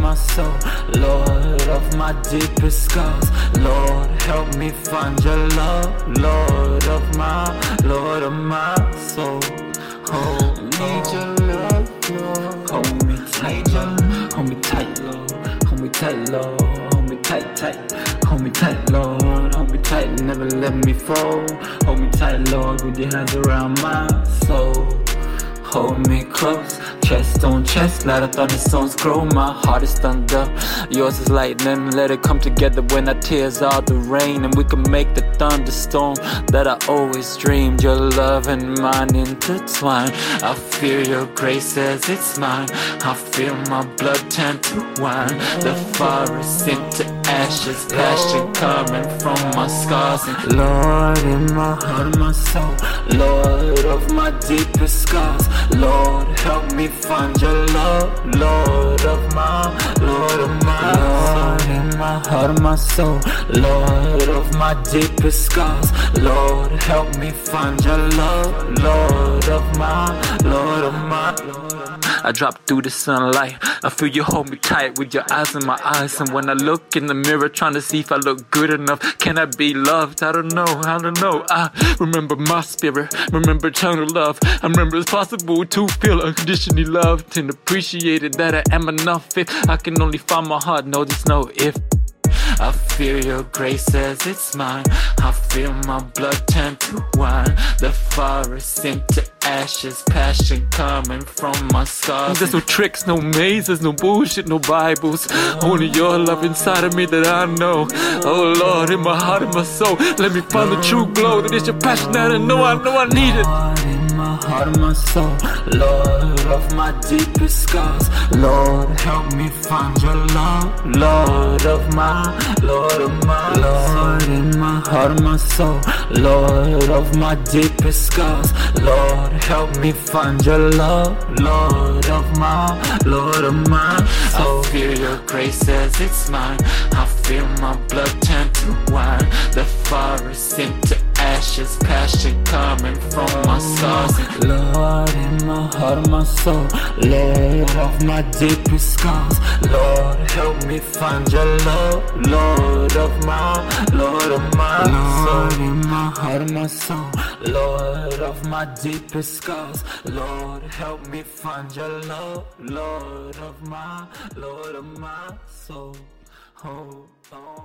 my soul, Lord of my deepest scars. Lord, help me find your love, Lord of my, Lord of my soul. Hold, need your love, Lord. Hold me tight, Lord. Hold me tight, Lord. Hold me tight, Lord. Hold me tight, tight. Hold me tight, Lord. Hold me tight, never let me fall. Hold me tight, Lord, with your hands around my soul. Hold me close, chest on chest, let a thunder stones grow. My heart is thunder, yours is lightning. Let it come together when our tears are the rain, and we can make the thunderstorm that I always dreamed. Your love and mine intertwine. I feel your grace as it's mine. I feel my blood turn to wine. The forest into ashes, passion coming from my scars. And Lord, in my heart, my soul, Lord of my deepest scars. Lord, help me find your love, Lord of my, my heart, my soul, Lord of my deepest scars. Lord, help me find your love, Lord of my, Lord of my, Lord of. I drop through the sunlight. I feel you hold me tight with your eyes in my eyes. And when I look in the mirror, trying to see if I look good enough, can I be loved? I don't know, I don't know. I remember my spirit, remember eternal love. I remember it's possible to feel unconditionally loved and appreciated that I am enough. If I can only find my heart, no, there's no if. I feel your grace as it's mine. I feel my blood turn to wine. The forest into ashes, passion coming from my scars. There's no tricks, no mazes, no bullshit, no Bibles. Only your love inside of me that I know. Oh Lord, in my heart and my soul, let me find the true glow that is your passion that I know, I know I need it. My heart and my soul, Lord of my deepest scars. Lord, help me find your love, Lord of my, Lord of my, Lord in my heart and my soul, Lord of my deepest scars. Lord, help me find your love, Lord of my, Lord of my soul. I feel your grace as it's mine. I feel my blood turn to wine. The forest into ashes, passion coming from my scars. Lord, in my heart my soul, Lord of my deepest scars. Lord, help me find your love, Lord of my, Lord of my Lord, soul. in my heart my soul, Lord of my deepest scars. Lord, help me find your love, Lord of my, Lord of my soul. Oh, oh,